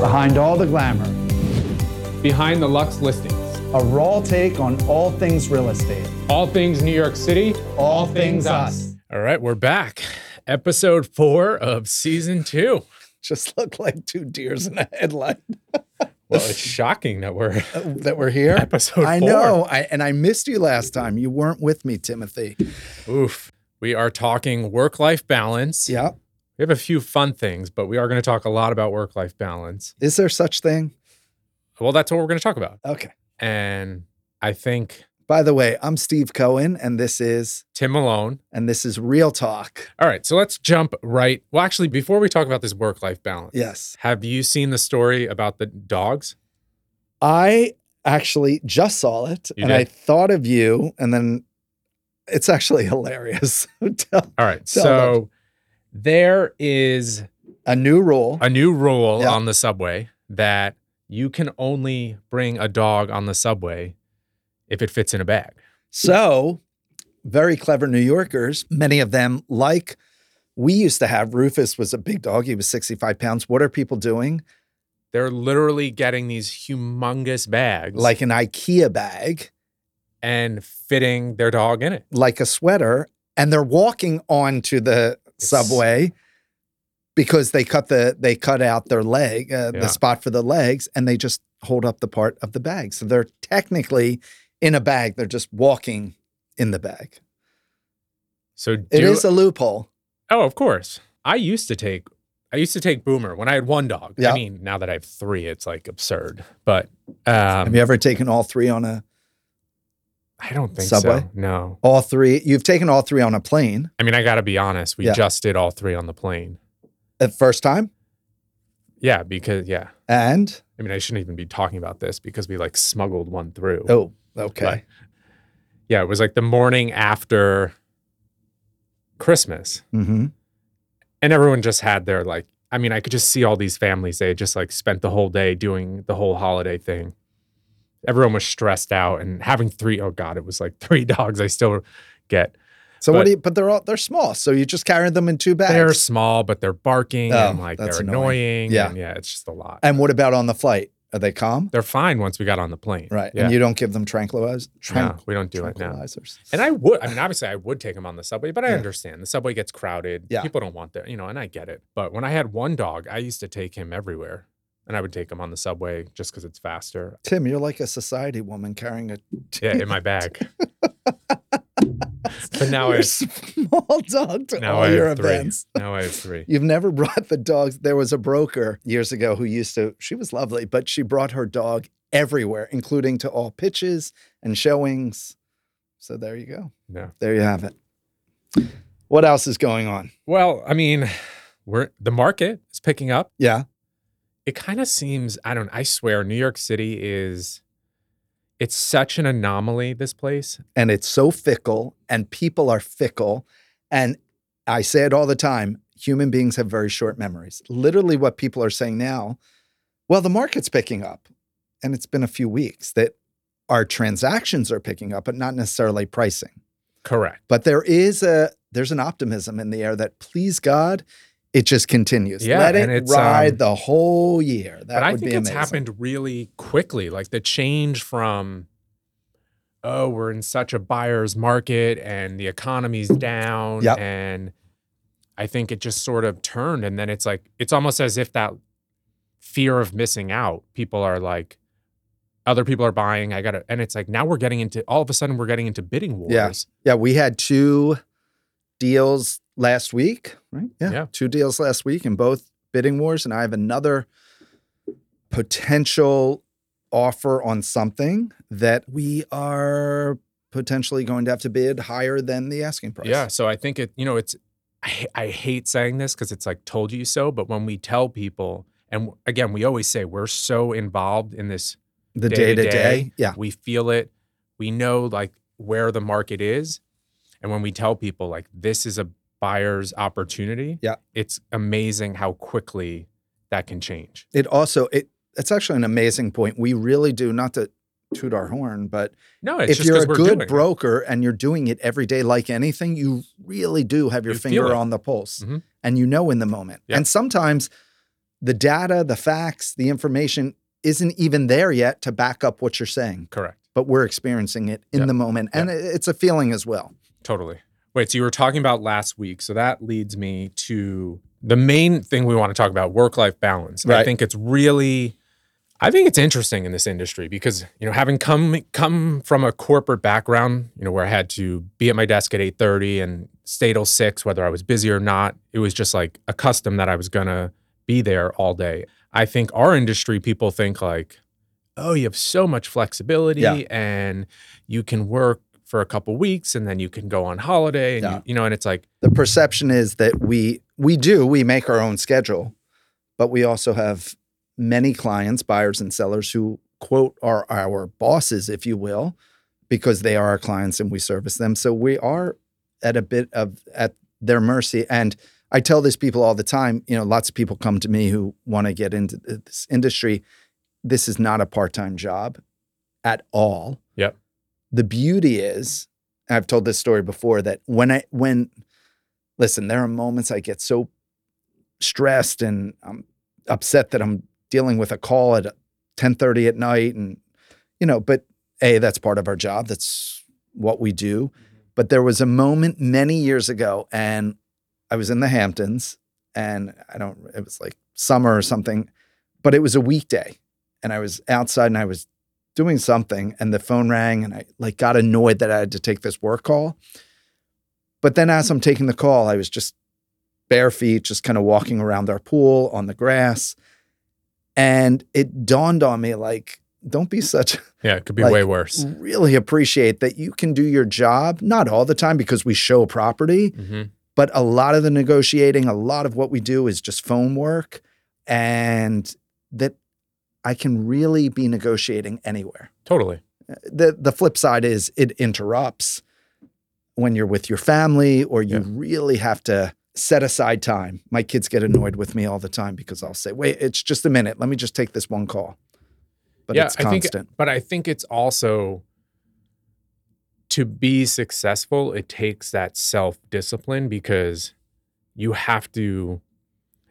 Behind all the glamour, Behind the Lux listings. a raw take on all things real estate. All things New York City. All things us. All right, we're back. Episode four of season two. Just look like two deers in a headlight Well, it's shocking that we're uh, that we're here. episode I four. know. I, and I missed you last time. You weren't with me, Timothy. Oof. We are talking work life balance. Yeah. We have a few fun things, but we are going to talk a lot about work life balance. Is there such thing? Well, that's what we're going to talk about. Okay. And I think By the way, I'm Steve Cohen, and this is Tim Malone. and this is Real Talk. All right, so let's jump right. Well, actually, before we talk about this work life balance, Yes. have you seen the story about the dogs? I actually just saw it You and I thought of you, and then it's actually hilarious. Tell- All right, so there is a new rule. a new rule Yeah. on the subway that you can only bring a dog on the subway if it fits in a bag. So, very clever New Yorkers, many of them, like we used to have, Rufus was a big dog. He was 65 pounds. What are people doing? They're literally getting these humongous bags, Like an IKEA bag, and fitting their dog in it. like a sweater, and they're walking onto the It's- subway because they cut the they cut out their leg, uh, Yeah. the spot for the legs, and they just hold up the part of the bag. So they're technically in a bag. They're just walking in the bag. So do, It is a loophole. oh, of course. I used to take I used to take Boomer when I had one dog. Yeah. I mean, now that I have three, it's like absurd. But um, Have you ever taken all three on a I don't think Subway? so. No. all three? You've taken all three on a plane I mean, I got to be honest. We Yeah. just did all three on the plane. at first time, Yeah, because yeah. and I mean, I shouldn't even be talking about this because we like smuggled one through. oh, okay, yeah, it was like the morning after Christmas, hmm and everyone just had their like. I mean, I could just see all these families. They had just like spent the whole day doing the whole holiday thing. Everyone was stressed out, and having three oh god, it was like three dogs. I still get. So But- what do you? But they're all they're small, so you just carry them in two bags. They're small, but they're barking Oh, and like they're annoying. annoying. Yeah. and yeah, it's just a lot. and what about on the flight? Are they calm? they're fine once we got on the plane. Right, Yeah. and you don't give them tranquilizers. no, we don't do it now. tranquilizers. And I would, I mean, obviously, I would take them on the subway, but I Yeah. understand the subway gets crowded. Yeah. People don't want that, you know, and I get it. But when I had one dog, I used to take him everywhere and I would take them on the subway just because it's faster. Tim, you're like a society woman carrying a Yeah, in my bag. but now I You're a have, small dog to now all I your three. events. Now I have three. You've never brought the dogs. There was a broker years ago who used to, she was lovely, but she brought her dog everywhere, including to all pitches and showings. So there you go. No. There you have it. What else is going on? Well, I mean, we're the market is picking up. Yeah. It kind of seems, I don't, I swear, New York City is, it's such an anomaly, this place. And it's so fickle, and people are fickle. And I say it all the time human beings have very short memories. Literally, what people are saying now, well, the market's picking up. And it's been a few weeks that our transactions are picking up, but not necessarily pricing. Correct. But there is a there's an optimism in the air that please God, it just continues. Yeah, Let and it it's, ride um, the whole year. That but I think it's happened really quickly. Like the change from, oh, we're in such a buyer's market and the economy's down. Yep. And I think it just sort of turned. And then it's like, it's almost as if that fear of missing out, people are like, other people are buying. I got to, and it's like now we're getting into, all of a sudden, we're getting into bidding wars. Yeah. Yeah, we had two deals last week, right? Yeah, Yeah. two deals last week in both bidding wars, and I have another potential offer on something that we are potentially going to have to bid higher than the asking price. Yeah. So I think it, you know, it's, I, I hate saying this because it's like told you so, but when we tell people, and again, we always say we're so involved in this, the day to day. Yeah, we feel it, we know like where the market is. And when we tell people like this is a buyer's opportunity, Yeah. it's amazing how quickly that can change. it also it it's actually an amazing point. We really do not to toot our horn, but No, if you're a good doing it. broker and you're doing it every day like anything, you really do have your You finger on the pulse Mhm. and you know in the moment. And sometimes the data, the facts, the information isn't even there yet to back up what you're saying, Correct. but we're experiencing it in the moment. And it- it's a feeling as well. Totally. Wait, so you were talking about last week. So that leads me to the main thing we want to talk about work life balance. I think it's really I think it's interesting in this industry because, you know, having come come from a corporate background, you know, where I had to be at my desk at 8:30 and stay till 6 whether I was busy or not, it was just like a custom that I was going to be there all day. I think our industry people think like, "Oh, you have so much flexibility Yeah. and you can work for a couple weeks and then you can go on holiday and Yeah. you, you know and it's like The perception is that we we do we make our own schedule, but we also have many clients, buyers and sellers who quote are our bosses, if you will, because they are our clients and we service them. So we are at a bit of at their mercy. And I tell this people all the time, you know, lots of people come to me who want to get into this industry. This is not a part-time job at all. Yep. The beauty is, I've told this story before that when I when listen, there are moments I get so stressed and I'm upset that I'm dealing with a call at 10:30 at night and you know, but a that's part of our job. That's what we do. Mm-hmm. But there was a moment many years ago and I was in the Hamptons and I don't it was like summer or something, but it was a weekday and I was outside and I was doing something and the phone rang and I like got annoyed that I had to take this work call. But then as I'm taking the call, I was just bare feet, just kind of walking around our pool on the grass. And it dawned on me like, don't be such yeah it could be Like, way worse really appreciate that you can do your job, not all the time because we show property, hmm but a lot of the negotiating, a lot of what we do is just phone work. And that I can really be negotiating anywhere. totally uh, The the flip side is it interrupts when you're with your family or you Yeah. really have to set aside time. My kids get annoyed with me all the time because I'll say, "Wait, it's just a minute. Let me just take this one call." But yeah it's i think but i think it's also to be successful it takes that self-discipline because you have to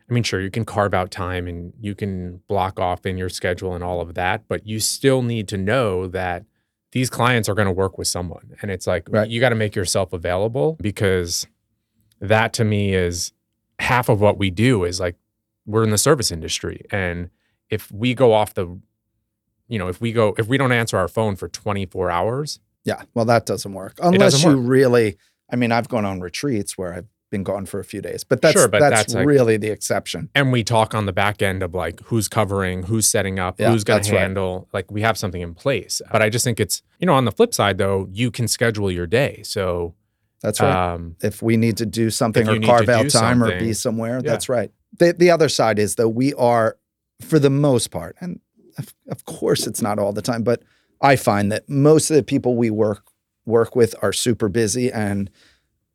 i mean sure you can carve out time and you can block off in your schedule and all of that but you still need to know that these clients are going to work with someone and it's like Right. you got to make yourself available because that to me is half of what we do is like we're in the service industry and if we go off the you know if we go if we don't answer our phone for 24 hours Yeah, well, that doesn't work unless doesn't you really. I mean, I've gone on retreats where I've been gone for a few days, but that's Sure, but that's, that's really the exception. and we talk on the back end of like who's covering who's setting up Yeah, who's going that's to right. handle like we have something in place but i just think it's you know on the flip side though you can schedule your day so That's right. um if we need to do something or carve out time or be somewhere, yeah. that's right. The the other side is though we are, for the most part, and of, of course it's not all the time, but I find that most of the people we work work with are super busy and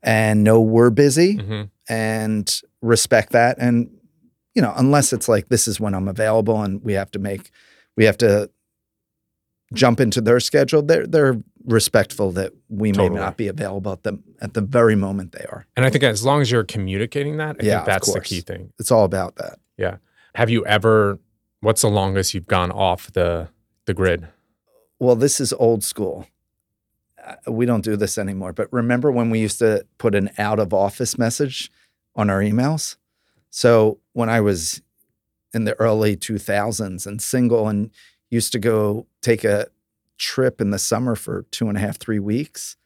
and know we're busy mhm. and respect that. And you know unless it's like this is when i'm available and we have to make we have to jump into their schedule they're they're respectful that we may not be available at the at the very moment they are. And i think as long as you're communicating that i Yeah, think that's the key thing. It's all about that. Yeah. have you ever what's the longest you've gone off the the grid? Well this is old school we don't do this anymore but remember when we used to put an out of office message on our emails so when i was in the early 2000s and single and used to go take a trip in the summer for two and a half three weeks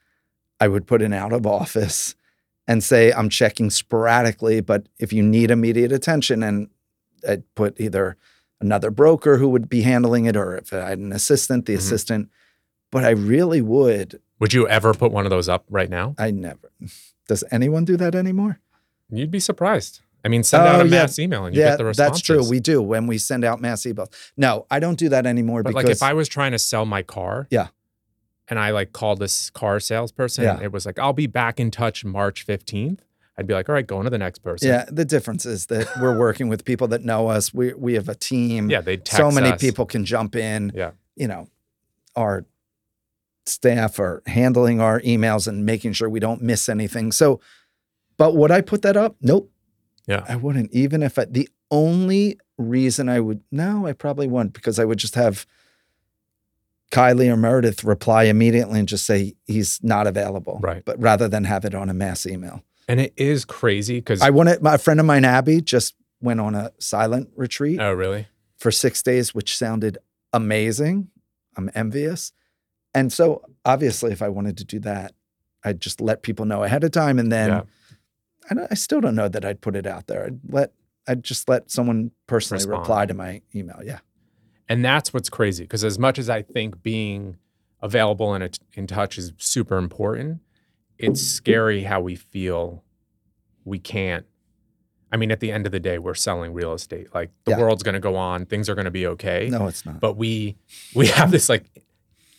i would put an out of office and say i'm checking sporadically but if you need immediate attention and i'd put either another broker who would be handling it or if i had an assistant the Mhm. assistant but i really would would you ever put one of those up right now i never does anyone do that anymore you'd be surprised i mean send out Oh, a yeah. mass email and you yeah get the responses that's true we do when we send out mass emails no i don't do that anymore But because like if I was trying to sell my car, Yeah. and I like called this car salesperson, Yeah. it was like I'll be back in touch March fifteenth. I'd be like, all right, go on to the next person. Yeah, the difference is that we're working with people that know us. We we have a team. yeah, they text so many us. people can jump in. Yeah. You know, our staff are handling our emails and making sure we don't miss anything. So, but would I put that up? Nope. Yeah. I wouldn't. Even if I, the only reason I would no, I probably wouldn't because I would just have Kylie or Meredith reply immediately and just say he's not available. Right. But rather than have it on a mass email. And it is crazy because I wanted my friend of mine, Abby, just went on a silent retreat oh really? for six days, which sounded amazing. I'm envious. And so obviously, if I wanted to do that, I'd just let people know ahead of time. And then Yeah. I, don't, I still don't know that I'd put it out there. I'd let I'd just let someone personally Respond. reply to my email. Yeah. And that's what's crazy because as much as I think being available and in touch is super important, it's scary how we feel we can't. I mean, at the end of the day, we're selling real estate. Like the Yeah. world's going to go on, things are going to be okay. No, it's not. But we we have this like,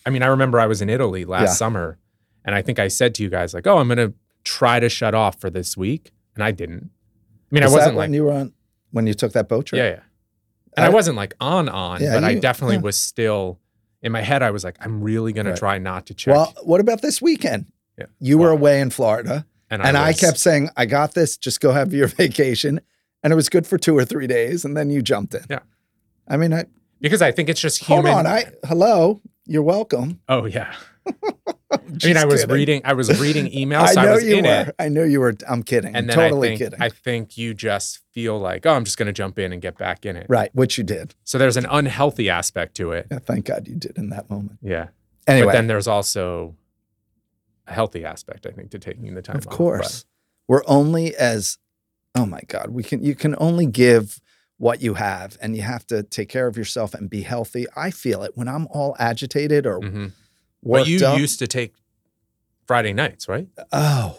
I mean, I remember I was in Italy last Yeah. summer, and I think I said to you guys like, "Oh, I'm going to try to shut off for this week," and I didn't. I mean, Was I wasn't when like, you were on when you took that boat trip. yeah, yeah. And I, I- wasn't like on on, Yeah, but I definitely yeah. was still in my head. I was like, I'm really gonna Right. try not to check. Well, what about this weekend? Yeah. You were away in Florida, and I, was- kept saying, "I got this. Just go have your vacation." And it was good for two or three days, and then you jumped in. Yeah. I mean, I, because I think it's just human. hold on. I hello. You're welcome. oh yeah. I mean, I was kidding. reading. I was reading emails. I so know I was you in were. it, I know you were. I'm kidding. and I'm then totally I think kidding. I think you just feel like, oh, I'm just gonna jump in and get back in it. right, which you did. So there's an unhealthy aspect to it. Yeah, thank God you did in that moment. Yeah. Anyway, But then there's also a healthy aspect, I think, to taking the time. of off. Course, we're only as. Oh my God, we can. You can only give what you have, and you have to take care of yourself and be healthy. I feel it when I'm all agitated or Mhm. worked But you up. used to take Friday nights, right? Oh,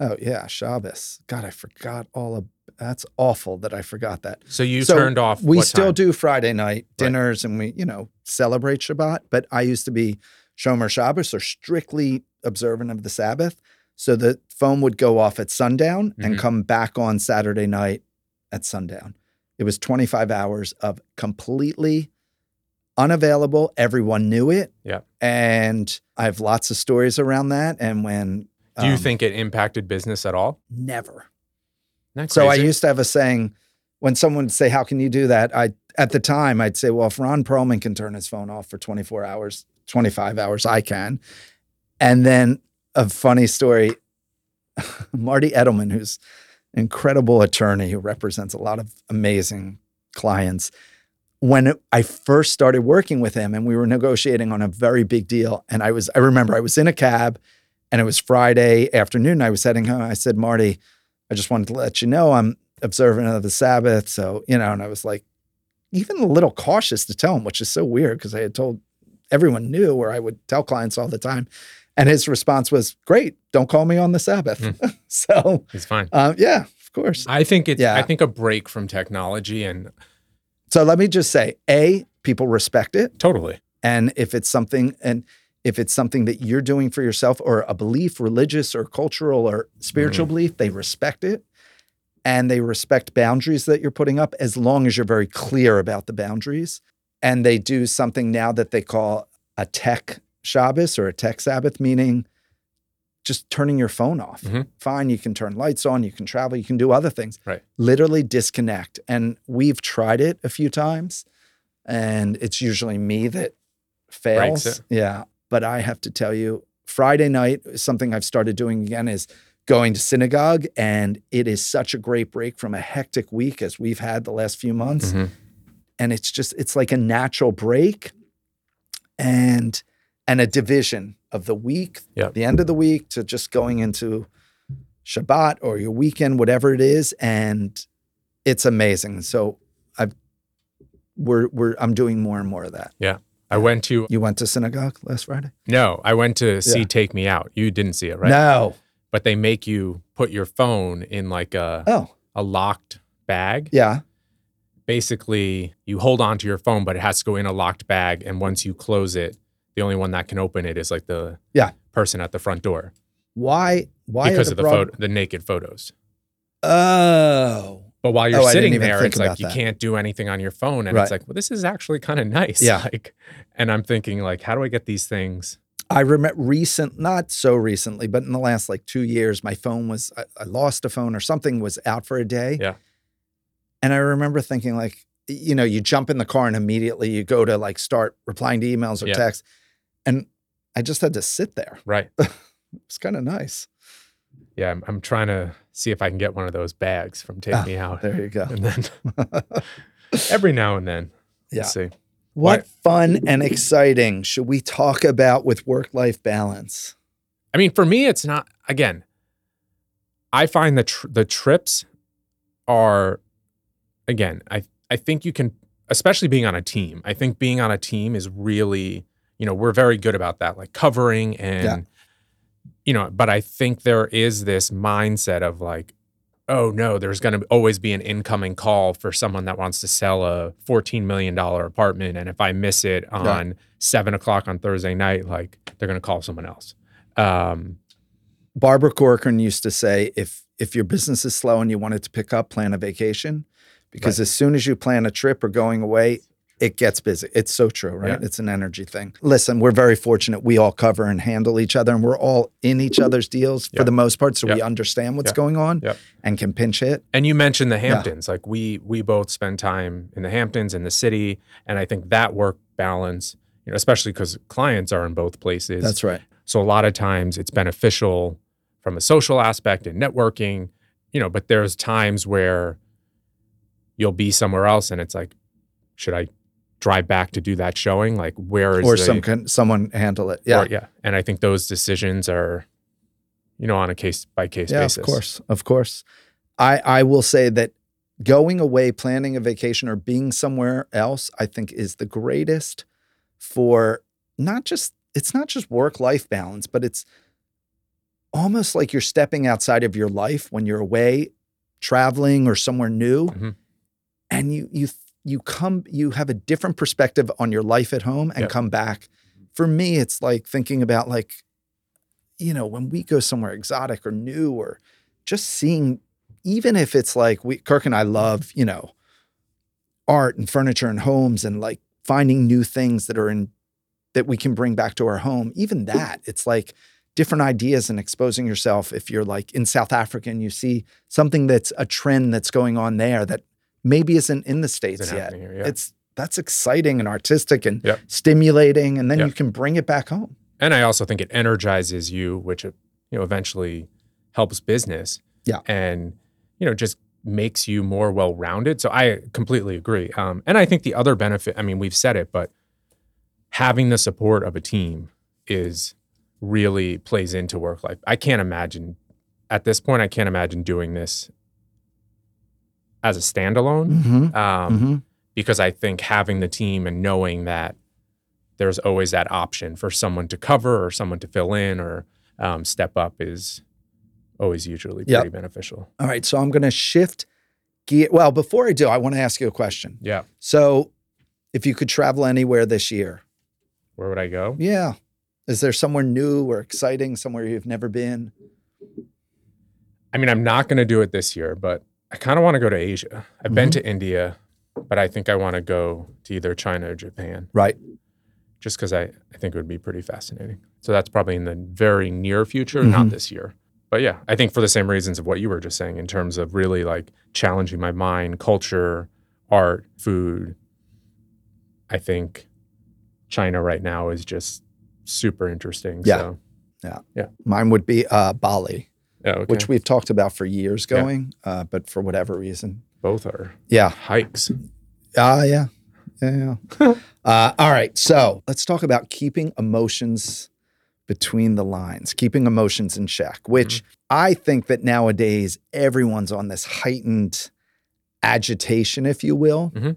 oh yeah, Shabbos. God, I forgot all of. That's awful that I forgot that. So you So turned off. We still time? do Friday night dinners, and we, you know, celebrate Shabbat. But I used to be Shomer Shabbos, or strictly observant of the Sabbath. So the phone would go off at sundown and Mhm. come back on Saturday night at sundown. It was 25 hours of completely unavailable. Everyone knew it. Yeah. And I have lots of stories around that. And when Do you um, think it impacted business at all? never? So I used to have a saying when someone would say, How can you do that? I at the time I'd say, Well, if Ron Perelman can turn his phone off for 24 hours, 25 hours, I can. And then a funny story, Marty Edelman, who's incredible attorney who represents a lot of amazing clients. When I first started working with him and we were negotiating on a very big deal, and I was, I remember I was in a cab and it was Friday afternoon. I was heading home. I said, Marty, I just wanted to let you know I'm observant of the Sabbath. So, you know, and I was like, even a little cautious to tell him, which is so weird because I had told everyone knew where I would tell clients all the time. And his response was, Great, don't call me on the Sabbath. so, it's fine. um, yeah, of course. I think it's. Yeah. I think a break from technology and So, let me just say A, people respect it. totally. And if it's something, and if it's something that you're doing for yourself or a belief, religious or cultural or spiritual belief, they respect it. And they respect boundaries that you're putting up as long as you're very clear about the boundaries. And they do something now that they call a tech Shabbos or a tech Sabbath, meaning just turning your phone off. Mhm. Fine, you can turn lights on, you can travel, you can do other things. Right. Literally disconnect. And we've tried it a few times, and it's usually me that fails. Yeah. But I have to tell you, Friday night, something I've started doing again is going to synagogue. And it is such a great break from a hectic week as we've had the last few months. Mhm. And it's just, it's like a natural break and and a division of the week, Yep. the end of the week to just going into Shabbat or your weekend, whatever it is. And it's amazing. So I've we're we're I'm doing more and more of that. Yeah. I went to You went to synagogue last Friday? no. I went to see Yeah. Take Me Out. You didn't see it, right? No. But they make you put your phone in like a Oh, a locked bag. yeah. Basically, you hold on to your phone, but it has to go in a locked bag. And once you close it, the only one that can open it is like the Yeah. person at the front door Why? Why? because of the broad- photo, the naked photos. Oh, But while oh, you're Oh, sitting there, it's like you that. can't do anything on your phone, and Right. it's like, well, this is actually kind of nice. Yeah. Like, and I'm thinking, like, how do I get these things? I remember recent, not so recently, but in the last like two years, my phone was, I, I lost a phone or something was out for a day. Yeah. And I remember thinking, like, you know, you jump in the car and immediately you go to like start replying to emails or Yeah. texts. And I just had to sit there. Right. It's kind of nice. Yeah. I'm, I'm trying to see if I can get one of those bags from Take Ah, Me Out. There you go. And then every now and then, Yeah. see. What fun and exciting should we talk about with work life balance? I mean, for me, it's not. Again, I find the tr- the trips are, again, I I think you can, especially being on a team. I think being on a team is really, you know, we're very good about that, like covering and, Yeah. you know. But I think there is this mindset of like, oh no, there's going to always be an incoming call for someone that wants to sell a fourteen million dollar apartment, and if I miss it on seven o'clock on Thursday night, like they're going to call someone else. Um, Barbara Corcoran used to say, if if your business is slow and you want it to pick up, plan a vacation. Because Right. as soon as you plan a trip or going away, it gets busy. It's so true, right? Yeah. It's an energy thing. Listen, we're very fortunate. We all cover and handle each other, and we're all in each other's deals for Yeah. the most part, so we understand what's going on and can pinch hit. And you mentioned the. Hamptons. Like we we both spend time in the Hamptons in the city, and I think that work balance, you know, especially because clients are in both places. That's right. so a lot of times it's beneficial from a social aspect and networking, you know. But there's times where you'll be somewhere else, and it's like, should I drive back to do that showing? Like, where is Or the, some can, someone handle it. Yeah. or- yeah. And I think those decisions are, you know, on a case by case yeah, basis. of course, of course. I I will say that going away, planning a vacation, or being somewhere else, I think is the greatest for not just it's not just work life balance, but it's almost like you're stepping outside of your life when you're away, traveling or somewhere new, Mhm. and you you you come you have a different perspective on your life at home and Yep. come back. For me, it's like thinking about like you know, when we go somewhere exotic or new or just seeing, even if it's like we, Kirk and I love, you know, art and furniture and homes and like finding new things that are in, that we can bring back to our home. Even that, it's like different ideas and exposing yourself. If you're like in South Africa and you see something that's a trend that's going on there that maybe isn't in the States Isn't yet, here, yeah. it's, that's exciting and artistic and Yep. stimulating. And then Yep. you can bring it back home. and I also think it energizes you, which uh, you know eventually helps business. Yeah. and you know just makes you more well rounded. So I completely agree. Um, and I think the other benefit, I mean, we've said it, but having the support of a team is really plays into work life. I can't imagine at this point. I can't imagine doing this as a standalone. Mm-hmm. Um, Mm-hmm. because I think having the team and knowing that there's always that option for someone to cover or someone to fill in or um, step up is always usually Yep. pretty beneficial. All right, so I'm going to shift gear. Well, before I do, I want to ask you a question. Yeah. So, if you could travel anywhere this year, Where would I go? yeah, is there somewhere new or exciting, somewhere you've never been? I mean, I'm not going to do it this year, but I kind of want to go to Asia. I've been Mhm. to India, but I think I want to go to either China or Japan Right. just because I, I think it would be pretty fascinating. So that's probably in the very near future, Mhm. not this year. But yeah, I think for the same reasons of what you were just saying in terms of really like challenging my mind, culture, art, food. I think China right now is just super interesting. Yeah. So, yeah. Yeah. Mine would be uh, Bali, yeah, okay. which we've talked about for years Yeah. going, uh, but for whatever reason, both are yeah, hikes. Ah, yeah, yeah, yeah. uh, all right, so let's talk about keeping emotions between the lines, keeping emotions in check. Which I think that nowadays everyone's on this heightened agitation, if you will. Mhm.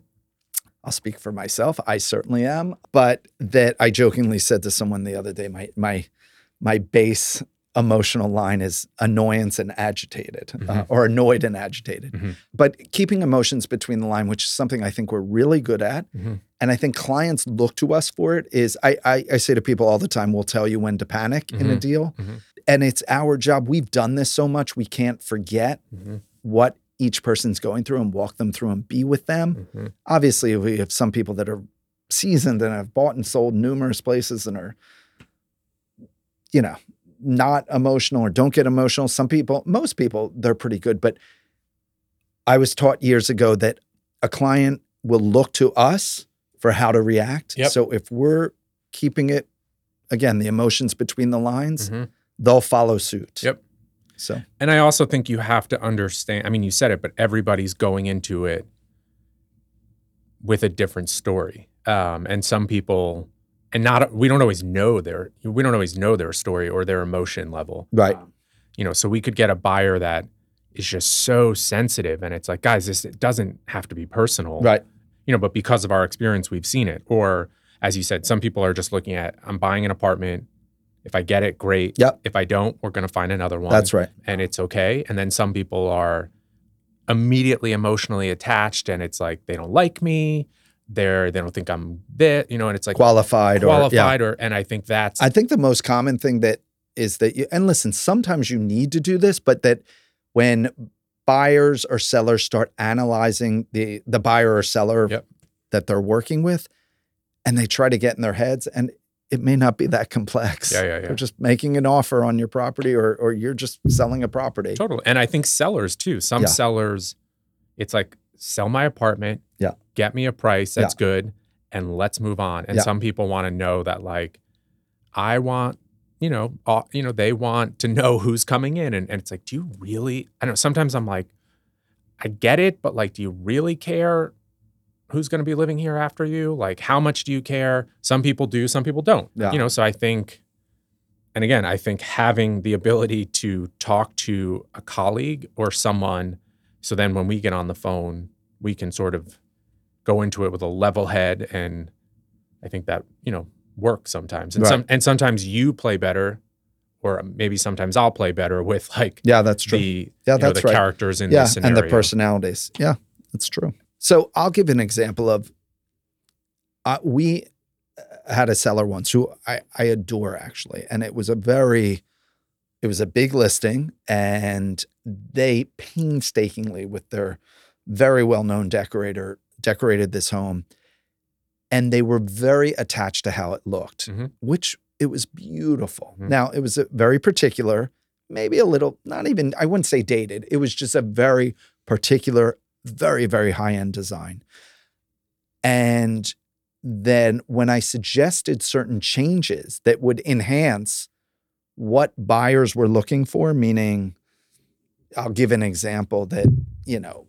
I'll speak for myself. I certainly am, but that I jokingly said to someone the other day, my my my base emotional line is annoyance and agitated, uh, Mhm. or annoyed and agitated. Mhm. But keeping emotions between the line, which is something I think we're really good at, Mhm. and I think clients look to us for it. Is I I, I say to people all the time, we'll tell you when to panic in a Mhm. deal, Mhm. and it's our job. We've done this so much, we can't forget Mhm. what each person's going through and walk them through and be with them. Obviously, we have some people that are seasoned and have bought and sold numerous places and are, you know, not emotional or don't get emotional. Some people, most people, they're pretty good. But I was taught years ago that a client will look to us for how to react. Yep. So if we're keeping it, again, the emotions between the lines, Mhm. they'll follow suit. Yep. So And I also think you have to understand. I mean, you said it, but everybody's going into it with a different story. Um, and some people, and not we don't always know their we don't always know their story or their emotion level. right. Um, you know, so we could get a buyer that is just so sensitive, and it's like, guys, this it doesn't have to be personal, Right. You know, but because of our experience, we've seen it. Or as you said, some people are just looking at, I'm buying an apartment. If I get it, great. Yep. If I don't, we're going to find another one That's right. and it's okay. And then some people are immediately emotionally attached and it's like they don't like me. They're they don't think I'm that, you know, and it's like Qualified, or yeah. qualified or and I think that's I think the most common thing that is that you, and listen, sometimes you need to do this, but that when buyers or sellers start analyzing the the buyer or seller Yep. that they're working with, and they try to get in their heads, and it may not be that complex. Yeah, yeah, yeah. They're just making an offer on your property, or or you're just selling a property. totally. And I think sellers too. Some Yeah. sellers, it's like sell my apartment, Yeah. get me a price that's good, and let's move on. And Yeah. some people want to know that like I want you know, you know, they want to know who's coming in, and, and it's like, do you really? I don't know. Sometimes I'm like, I get it, but like, do you really care who's going to be living here after you? Like, how much do you care? Some people do, some people don't. Yeah. You know, so I think, and again, I think having the ability to talk to a colleague or someone, so then when we get on the phone, we can sort of go into it with a level head, and I think that you know works sometimes, and Right. some and sometimes you play better. Or maybe sometimes I'll play better with like Yeah, that's true. the Yeah, you know, that's the right. characters in yeah, scenario. and the personalities. Yeah, that's true. So I'll give an example of uh, we had a seller once who I, I adore actually, and it was a very, it was a big listing, and they painstakingly with their very well known decorator decorated this home, and they were very attached to how it looked, Mhm. which it was beautiful. Mhm. Now it was a very particular, maybe a little, not even I wouldn't say dated. It was just a very particular, very very high end design, and then when I suggested certain changes that would enhance what buyers were looking for, meaning I'll give an example that, you know,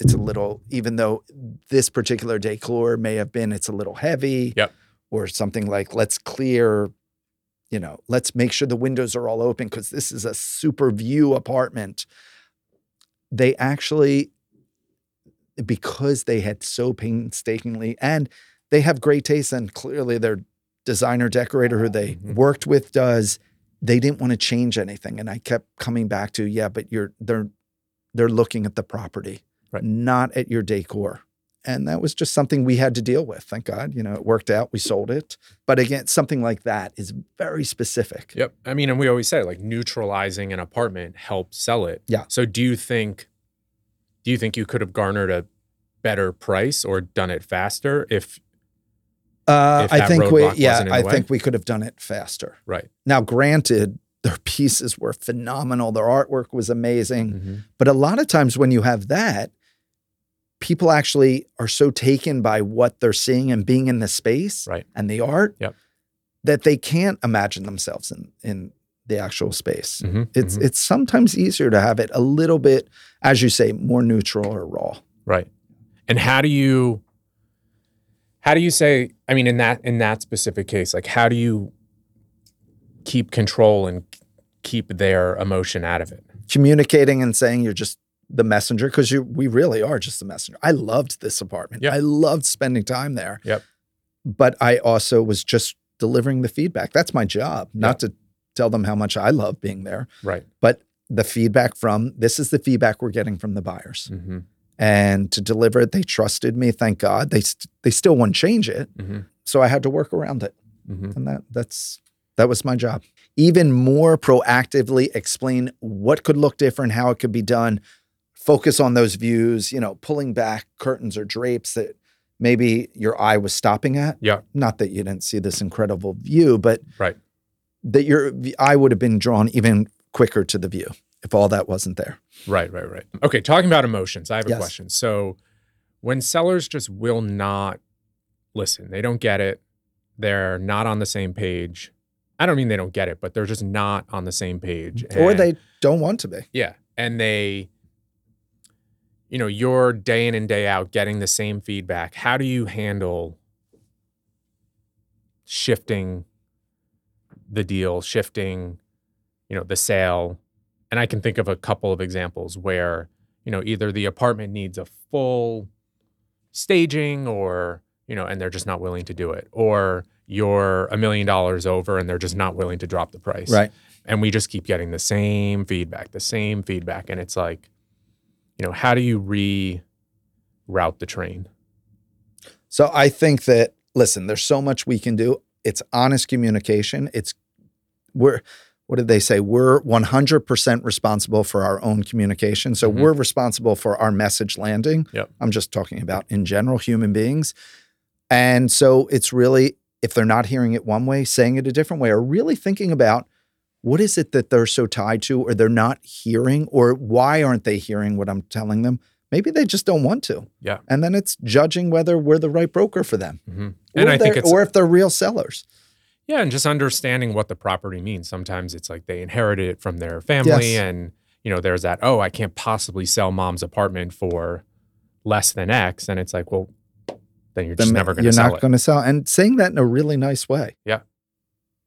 it's a little, even though this particular decor may have been, it's a little heavy. Yep. Or something like, let's clear, you know, let's make sure the windows are all open because this is a super view apartment. They actually, because they had so painstakingly, and they have great taste, and clearly their designer decorator who they Mhm. worked with does they didn't want to change anything and i kept coming back to yeah but you're they're they're looking at the property Right. not at your decor and that was just something we had to deal with thank god you know it worked out we sold it but again something like that is very specific Yep. I mean, and we always say like neutralizing an apartment helps sell it. Yeah. So do you think do you think you could have garnered a better price or done it faster if uh, i think we yeah i way? think we could have done it faster right? now granted their pieces were phenomenal their artwork was amazing Mhm. But a lot of times when you have that, people actually are so taken by what they're seeing and being in the space Right. and the art Yep. that they can't imagine themselves in in the actual space. Mhm. It's Mhm. it's sometimes easier to have it a little bit, as you say, more neutral or raw. right. And how do you how do you say I mean in that in that specific case like how do you keep control and keep their emotion out of it? Communicating and saying you're just the messenger because you we really are just the messenger. I loved this apartment. Yep. I loved spending time there. Yep. But I also was just delivering the feedback. That's my job, not to tell them how much I love being there, Right. but the feedback from this is the feedback we're getting from the buyers. hmm And to deliver it, they trusted me. Thank God. They st- they still wouldn't change it, hmm so I had to work around it, hmm and that that's that was my job. Even more proactively explain what could look different, how it could be done. Focus on those views. You know, pulling back curtains or drapes that maybe your eye was stopping at. Yeah. Not that you didn't see this incredible view, but Right. that your eye would have been drawn even quicker to the view if all that wasn't there. Right, right, right. Okay, talking about emotions, I have a Yes. question. So when sellers just will not listen, they don't get it, they're not on the same page. I don't mean they don't get it, but they're just not on the same page. or they don't want to be. yeah. And they, you know, you're day in and day out getting the same feedback. How do you handle shifting the deal, shifting, you know, the sale? And I can think of a couple of examples where, you know, either the apartment needs a full staging or, you know, and they're just not willing to do it, or you're a million dollars over and they're just not willing to drop the price Right. and we just keep getting the same feedback, the same feedback, and it's like, you know, how do you reroute the train? So I think that listen, there's so much we can do. It's honest communication. It's we're what did they say? We're 100% responsible for our own communication. So Mhm. we're responsible for our message landing. Yep. I'm just talking about in general human beings. And so it's really if they're not hearing it one way, saying it a different way or really thinking about what is it that they're so tied to or they're not hearing or why aren't they hearing what I'm telling them? Maybe they just don't want to. Yeah. And then it's judging whether we're the right broker for them. Mm-hmm. And I think it's or if they're real sellers. yeah, and just understanding what the property means. Sometimes it's like they inherited it from their family, Yes. and you know, there's that. Oh, I can't possibly sell mom's apartment for less than X, and it's like, well, then you're just Then never going you're not going to sell. And saying that in a really nice way. Yeah.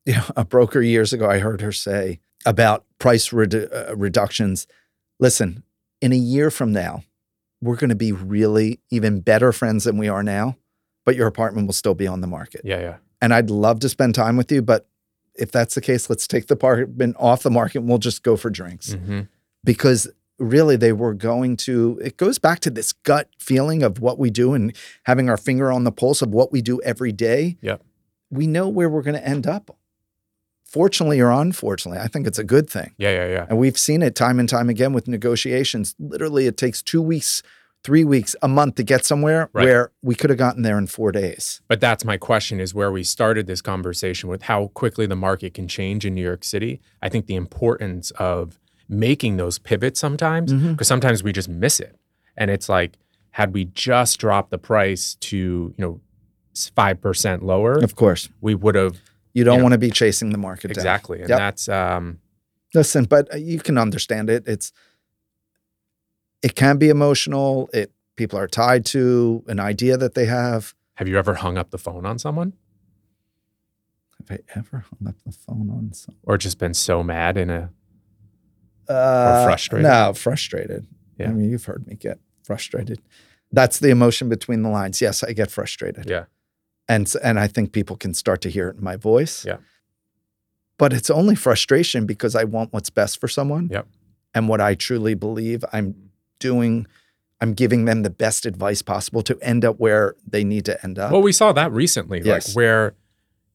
You know, a broker years ago, I heard her say about price redu- uh, reductions. Listen, in a year from now, we're going to be really even better friends than we are now, but your apartment will still be on the market. yeah, yeah, And I'd love to spend time with you, but if that's the case, let's take the apartment off the market and we'll just go for drinks hmm because really they were going to it goes back to this gut feeling of what we do and having our finger on the pulse of what we do every day Yep. we know where we're going to end up fortunately or unfortunately i think it's a good thing yeah, yeah, yeah. and we've seen it time and time again with negotiations literally it takes two weeks three weeks a month to get somewhere Right. where we could have gotten there in four days But that's my question is where we started this conversation with how quickly the market can change in New York City. I think the importance of making those pivots sometimes, mm-hmm. because sometimes we just miss it. And it's like, had we just dropped the price to, you know, 5% lower, of course we would have you don't Yeah. want to be chasing the market down. exactly. And Yep. that's, um, Listen, but uh, you can understand it. It's it can be emotional. It people are tied to an idea that they have. have you ever hung up the phone on someone Have I ever hung up the phone on someone? or just been so mad in a, Uh, frustrated? No, frustrated. Yeah. I mean, you've heard me get frustrated. That's the emotion between the lines. Yes, I get frustrated. yeah, And and I think people can start to hear it in my voice. Yeah. But it's only frustration because I want what's best for someone. Yep. And what I truly believe I'm doing, I'm giving them the best advice possible to end up where they need to end up. Well, we saw that recently, Yes. like where,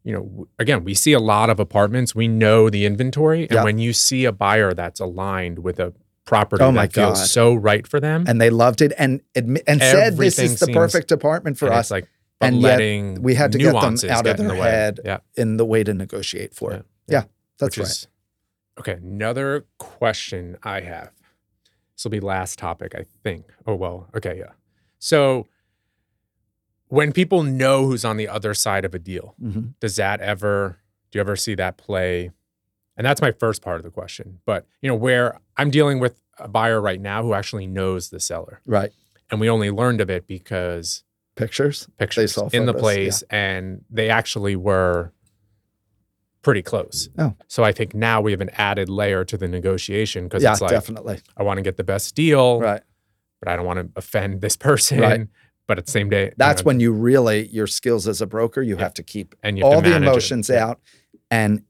you know, again, we see a lot of apartments. We know the inventory, and Yeah. when you see a buyer that's aligned with a property Oh that my feels God. so right for them, and they loved it and admi- and said this is the seems- perfect apartment for us like, but and yet letting we had to get them out of get in their the way. head Yeah, in the way to negotiate for it. Yeah, that's which right. is okay. Another question I have. This will be last topic, I think. Oh well, okay, yeah. So when people know who's on the other side of a deal, Mhm. does that ever do you ever see that play and that's my first part of the question but you know where i'm dealing with a buyer right now who actually knows the seller Right. and we only learned of it because Pictures. pictures in the place and they actually were pretty close Oh. so i think now we have an added layer to the negotiation because Yeah, it's like definitely. i want to get the best deal Right. but i don't want to offend this person Right. but at the same day you That's know, when you really your skills as a broker, you Yeah. have to keep and you all the it. emotions Yeah. out and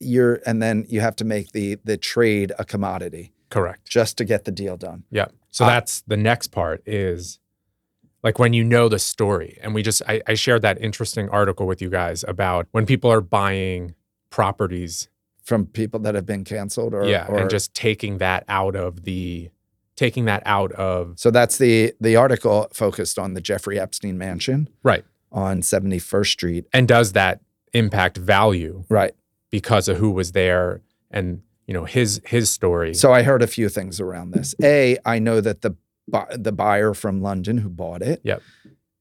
you're and then you have to make the the trade a commodity correct just to get the deal done. Yeah. So Uh, that's the next part is like when you know the story. And we just, I, I shared that interesting article with you guys about when people are buying properties. From people that have been canceled or yeah. or, and just taking that out of the, taking that out of, so that's the the article focused on the Jeffrey Epstein mansion right. on 71st Street. And does that impact value Right. because of who was there and, you know, his, his story. So I heard a few things around this. A, I know that the bu- the buyer from London who bought it, Yep.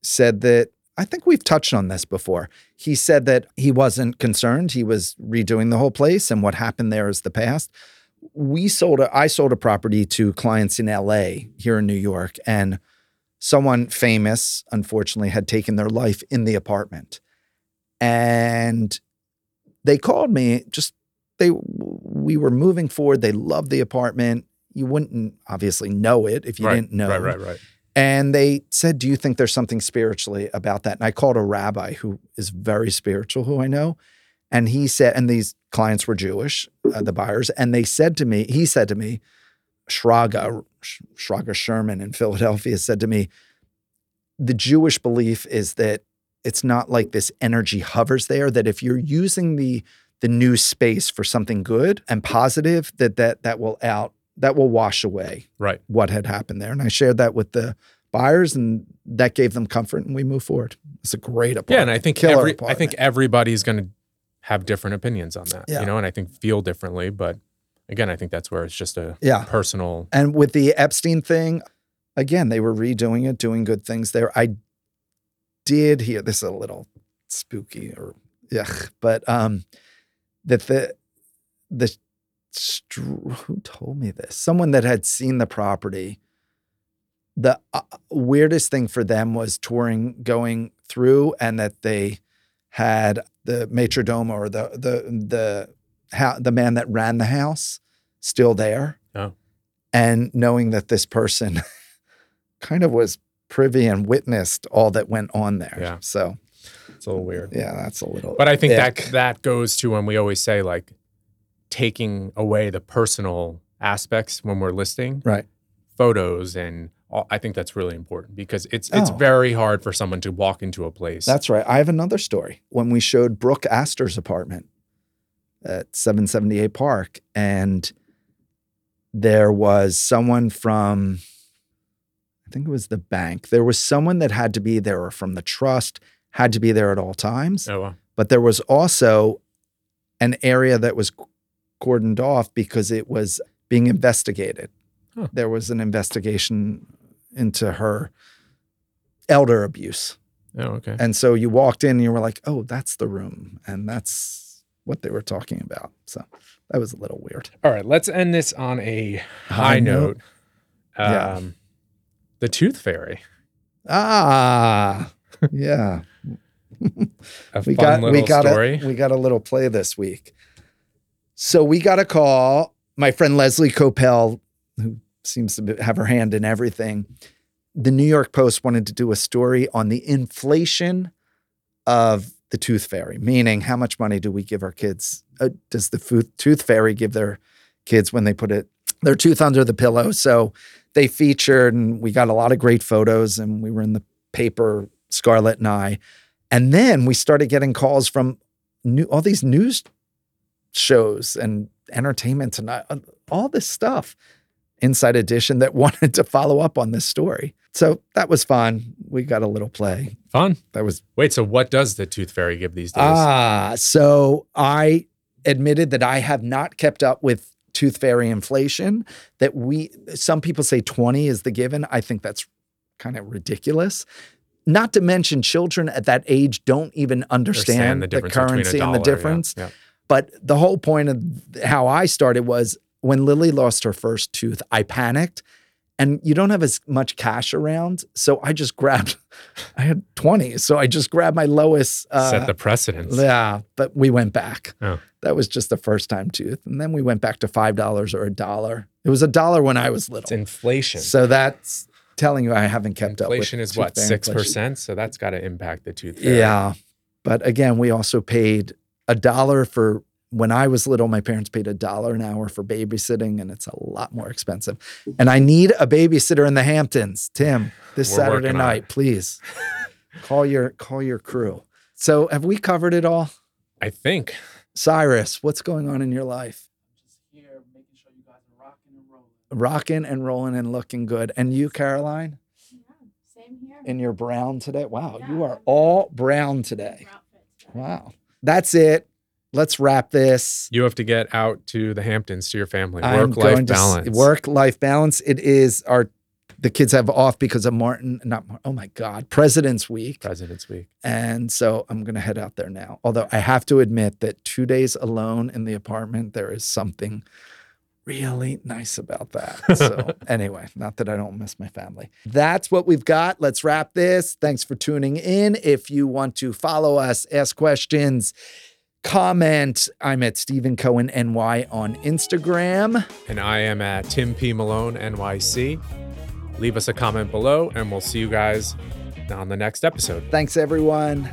said that I think we've touched on this before. He said that he wasn't concerned. He was redoing the whole place, and what happened there is the past. We sold a, I sold a property to clients in LA here in New York, and someone famous, unfortunately, had taken their life in the apartment. And they called me just they we were moving forward. They loved the apartment. You wouldn't obviously know it if you right, didn't know. Right, right, right. And they said, Do you think there's something spiritually about that? And I called a rabbi who is very spiritual, who I know. And he said, and these clients were Jewish, uh, the buyers. And they said to me, he said to me, Shraga, Sh- Shraga Sherman in Philadelphia said to me, the Jewish belief is that it's not like this energy hovers there, that if you're using the the new space for something good and positive, that that that will out that will wash away Right. what had happened there. And I shared that with the buyers, and that gave them comfort, and we moved forward. It's a great apartment. Yeah, and I think every I think everybody's going to have different opinions on that. Yeah. You know, and I think feel differently, but again, I think that's where it's just a yeah. personal And with the Epstein thing, again, they were redoing it, doing good things there. I did hear this is a little spooky or yeah, but um, that the the who told me this? Someone that had seen the property. The uh, weirdest thing for them was touring going through, and that they had the majordomo or the the the how the man that ran the house still there Oh. and knowing that this person kind of was privy and witnessed all that went on there. Yeah. So it's a little weird. yeah, that's a little. But I think ick. that that goes to when we always say like taking away the personal aspects when we're listing right. photos and all, I think that's really important because it's it's Oh. very hard for someone to walk into a place. That's right. I have another story. When we showed Brooke Astor's apartment at 778 Park, and there was someone from, I think it was the bank. There was someone that had to be there or from the trust, had to be there at all times. oh, wow. but there was also an area that was cordoned off because it was being investigated. Huh. There was an investigation into her elder abuse. oh okay. And so you walked in and you were like, oh, that's the room. And that's what they were talking about. So that was a little weird. All right, let's end this on a high, High note. note. Yeah. Um, the Tooth Fairy. Ah, yeah. A we fun got little we got story. a we got a little play this week. So we got a call. My friend Leslie Copel, who seems to have her hand in everything, the New York Post wanted to do a story on the inflation of the tooth fairy, meaning how much money do we give our kids? Uh, does the food, tooth fairy give their kids when they put it their tooth under the pillow? So they featured, and we got a lot of great photos, and we were in the paper, Scarlett and I. And then we started getting calls from new, all these news shows and entertainment and uh, all this stuff, Inside Edition, that wanted to follow up on this story. So that was fun. We got a little play. Fun. That was Wait, so what does the Tooth Fairy give these days? ah. So I admitted that I have not kept up with tooth fairy inflation. That we some people say twenty is the given. I think that's kind of ridiculous. Not to mention, children at that age don't even understand, Understand the the, difference currency and the dollar, yeah, difference. yeah. But the whole point of how I started was when Lily lost her first tooth, I panicked. And you don't have as much cash around. So I just grabbed, I had 20. So I just grabbed my lowest. Uh, Set the precedence. yeah. But we went back. Oh. That was just the first time tooth. And then we went back to $5 or a dollar. It was a dollar when I was It's little. inflation. So that's telling you I haven't kept inflation up with is what tooth fairy six inflation. percent. So that's got to impact the Tooth Fairy. Yeah. But again, we also paid a dollar for when I was little, my parents paid a dollar an hour for babysitting, and it's a lot more expensive. And I need a babysitter in the Hamptons. Tim, this We're Saturday night, please call your call your crew. So have we covered it all? I think. Cyrus, what's going on in your life? just here making sure you guys are rocking and rolling. Rocking and rolling and looking good. And you, Caroline, Yeah, same here. in your brown today. Wow, you Yeah. are all brown today. Your outfit today. Wow. That's it. Let's wrap this. You have to get out to the Hamptons to your family. Work life balance. Work life balance. It is our the kids have off because of Martin, not Mar- oh my God, President's Week. President's Week. And so I'm going to head out there now. Although I have to admit that two days alone in the apartment, there is something really nice about that. So, anyway, not that I don't miss my family. That's what we've got. Let's wrap this. Thanks for tuning in. If you want to follow us, ask questions, comment, I'm at Steven Cohen NY on Instagram. And I am at Tim P. Malone NYC. Leave us a comment below, and we'll see you guys on the next episode. Thanks, everyone.